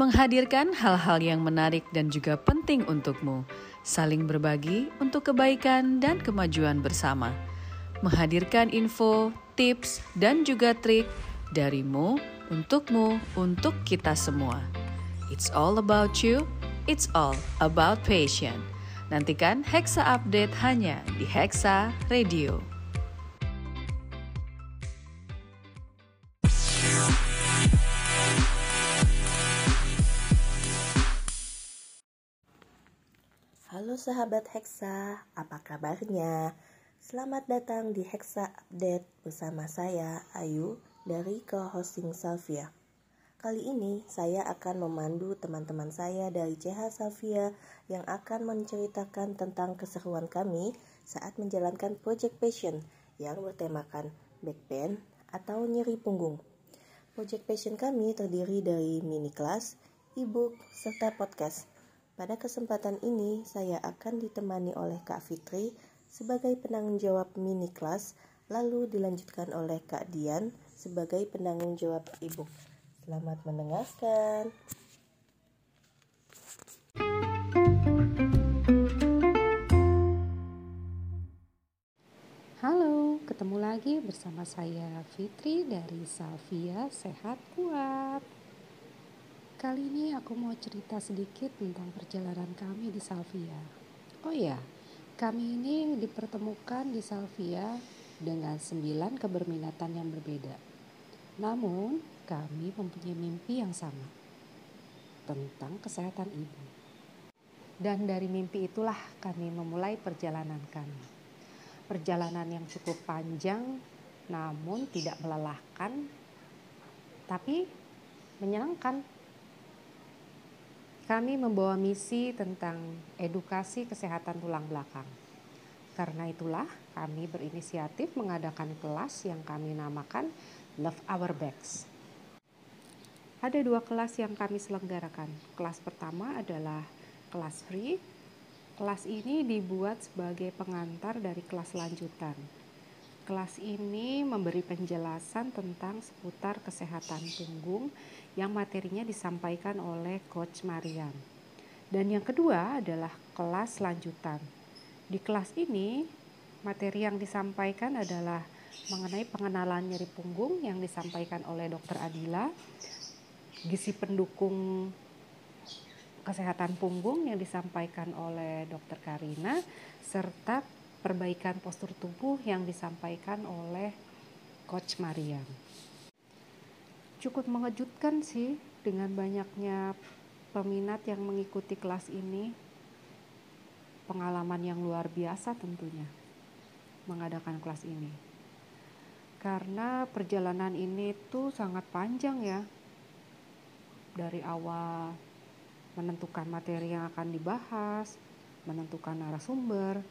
Menghadirkan hal-hal yang menarik dan juga penting untukmu saling berbagi untuk kebaikan dan kemajuan bersama. Menghadirkan info, tips, dan juga trik darimu, untukmu, untuk kita semua. It's all about you, it's all about passion. Nantikan Hexa Update hanya di Hexa Radio. Halo sahabat Hexa, apa kabarnya? Selamat datang di Hexa Update bersama saya Ayu dari co-hosting Salvia. Kali ini saya akan memandu teman-teman saya dari CH Salvia yang akan menceritakan tentang keseruan kami saat menjalankan Project Passion yang bertemakan back pain atau nyeri punggung. Project Passion kami terdiri dari mini kelas, e-book, serta podcast. Pada kesempatan ini, saya akan ditemani oleh Kak Fitri sebagai penanggung jawab mini kelas, lalu dilanjutkan oleh Kak Dian sebagai penanggung jawab ibu. Selamat mendengarkan. Halo, ketemu lagi bersama saya Fitri dari Salvia Sehat Kuat. Kali ini aku mau cerita sedikit tentang perjalanan kami di Salvia. Oh ya, kami ini dipertemukan di Salvia dengan sembilan keberminatan yang berbeda. Namun, kami mempunyai mimpi yang sama tentang kesehatan ibu. Dan dari mimpi itulah kami memulai perjalanan kami. Perjalanan yang cukup panjang namun tidak melelahkan tapi menyenangkan kami membawa misi tentang edukasi kesehatan tulang belakang. Karena itulah kami berinisiatif mengadakan kelas yang kami namakan Love Our Backs. Ada dua kelas yang kami selenggarakan. Kelas pertama adalah kelas free. Kelas ini dibuat sebagai pengantar dari kelas lanjutan. Kelas ini memberi penjelasan tentang seputar kesehatan punggung yang materinya disampaikan oleh Coach Mariam. Dan yang kedua adalah kelas lanjutan. Di kelas ini, materi yang disampaikan adalah mengenai pengenalan nyeri punggung yang disampaikan oleh Dr. Adila, gizi pendukung kesehatan punggung yang disampaikan oleh Dr. Karina, serta perbaikan postur tubuh yang disampaikan oleh Coach Mariam cukup mengejutkan sih dengan banyaknya peminat yang mengikuti kelas ini. Pengalaman yang luar biasa tentunya mengadakan kelas ini. Karena perjalanan ini tuh sangat panjang ya. Dari awal menentukan materi yang akan dibahas, menentukan narasumber,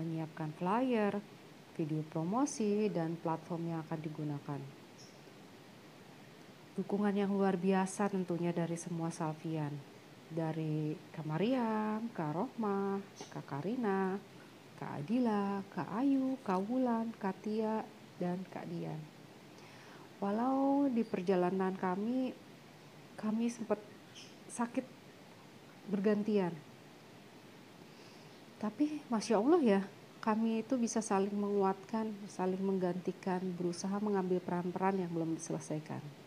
menyiapkan flyer, video promosi, dan platform yang akan digunakan dukungan yang luar biasa tentunya dari semua Salvian dari Kak Mariam, Kak Rohmah, Kak Karina, Kak Adila, Kak Ayu, Kak Wulan, Kak Tia, dan Kak Dian. Walau di perjalanan kami, kami sempat sakit bergantian. Tapi Masya Allah ya, kami itu bisa saling menguatkan, saling menggantikan, berusaha mengambil peran-peran yang belum diselesaikan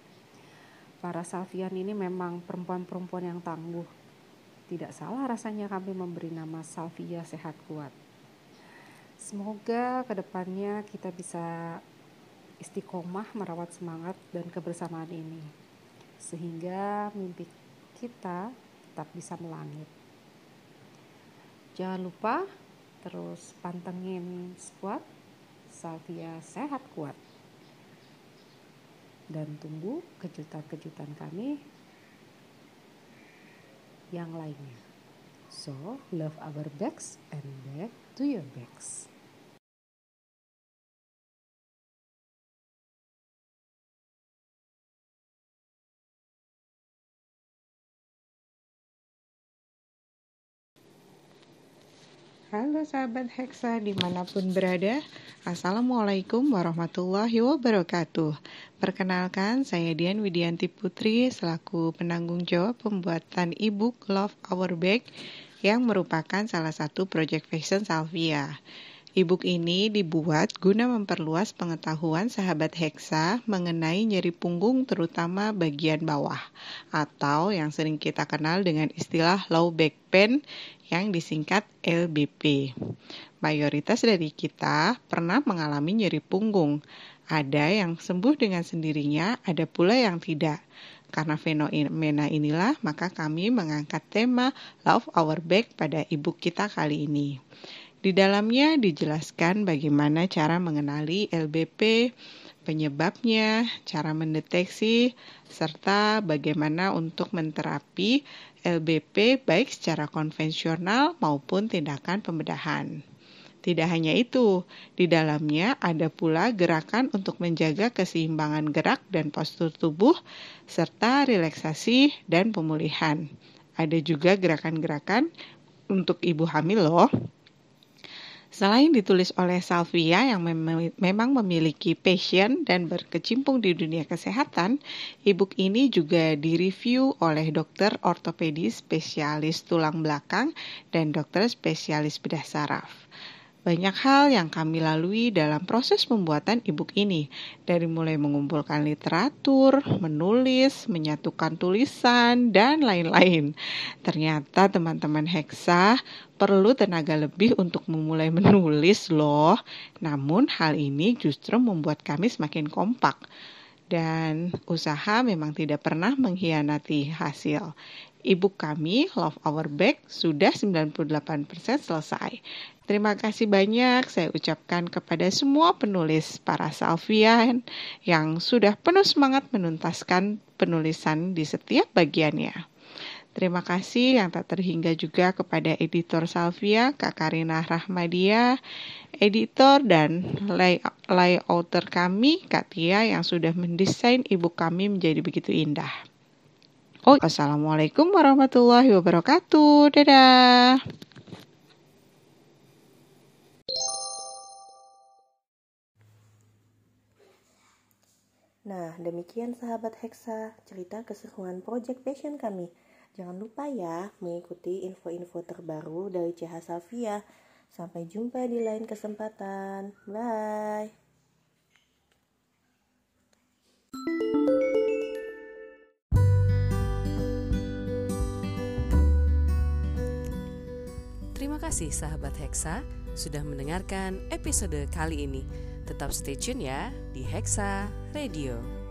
para Salvian ini memang perempuan-perempuan yang tangguh. Tidak salah rasanya kami memberi nama Salvia Sehat Kuat. Semoga ke depannya kita bisa istiqomah merawat semangat dan kebersamaan ini. Sehingga mimpi kita tetap bisa melangit. Jangan lupa terus pantengin squad Salvia Sehat Kuat dan tunggu kejutan-kejutan kami yang lainnya. So, love our bags and back to your bags. Halo sahabat Hexa di mana pun berada Assalamualaikum warahmatullahi wabarakatuh. Perkenalkan saya Dian Widianti Putri Selaku penanggung jawab pembuatan e-book Love Our Bag Yang merupakan salah satu project fashion Salvia E-book ini dibuat guna memperluas pengetahuan sahabat Hexa mengenai nyeri punggung terutama bagian bawah atau yang sering kita kenal dengan istilah low back pain yang disingkat LBP. Mayoritas dari kita pernah mengalami nyeri punggung. Ada yang sembuh dengan sendirinya, ada pula yang tidak. Karena fenomena inilah, maka kami mengangkat tema Love Our Back pada e-book kita kali ini. Di dalamnya dijelaskan bagaimana cara mengenali LBP, penyebabnya, cara mendeteksi, serta bagaimana untuk menterapi LBP baik secara konvensional maupun tindakan pembedahan. Tidak hanya itu, di dalamnya ada pula gerakan untuk menjaga keseimbangan gerak dan postur tubuh, serta relaksasi dan pemulihan. Ada juga gerakan-gerakan untuk ibu hamil loh. Selain ditulis oleh Salvia yang mem memang memiliki passion dan berkecimpung di dunia kesehatan, e-book ini juga direview oleh dokter ortopedis spesialis tulang belakang dan dokter spesialis bedah saraf. Banyak hal yang kami lalui dalam proses pembuatan e-book ini, dari mulai mengumpulkan literatur, menulis, menyatukan tulisan, dan lain-lain. Ternyata teman-teman Hexa perlu tenaga lebih untuk memulai menulis loh. Namun hal ini justru membuat kami semakin kompak dan usaha memang tidak pernah mengkhianati hasil. Ibu kami, Love Our Back, sudah 98% selesai. Terima kasih banyak saya ucapkan kepada semua penulis para Salvian yang sudah penuh semangat menuntaskan penulisan di setiap bagiannya. Terima kasih yang tak terhingga juga kepada editor Salvia, Kak Karina Rahmadia, editor dan layouter kami, Kak Tia yang sudah mendesain ibu kami menjadi begitu indah. Oh, Assalamualaikum warahmatullahi wabarakatuh. Dadah. Nah, demikian sahabat Hexa, cerita keseruan Project Passion kami. Jangan lupa ya mengikuti info-info terbaru dari CH Safia. Sampai jumpa di lain kesempatan. Bye. Terima kasih sahabat Hexa sudah mendengarkan episode kali ini. Tetap stay tune ya di Hexa Radio.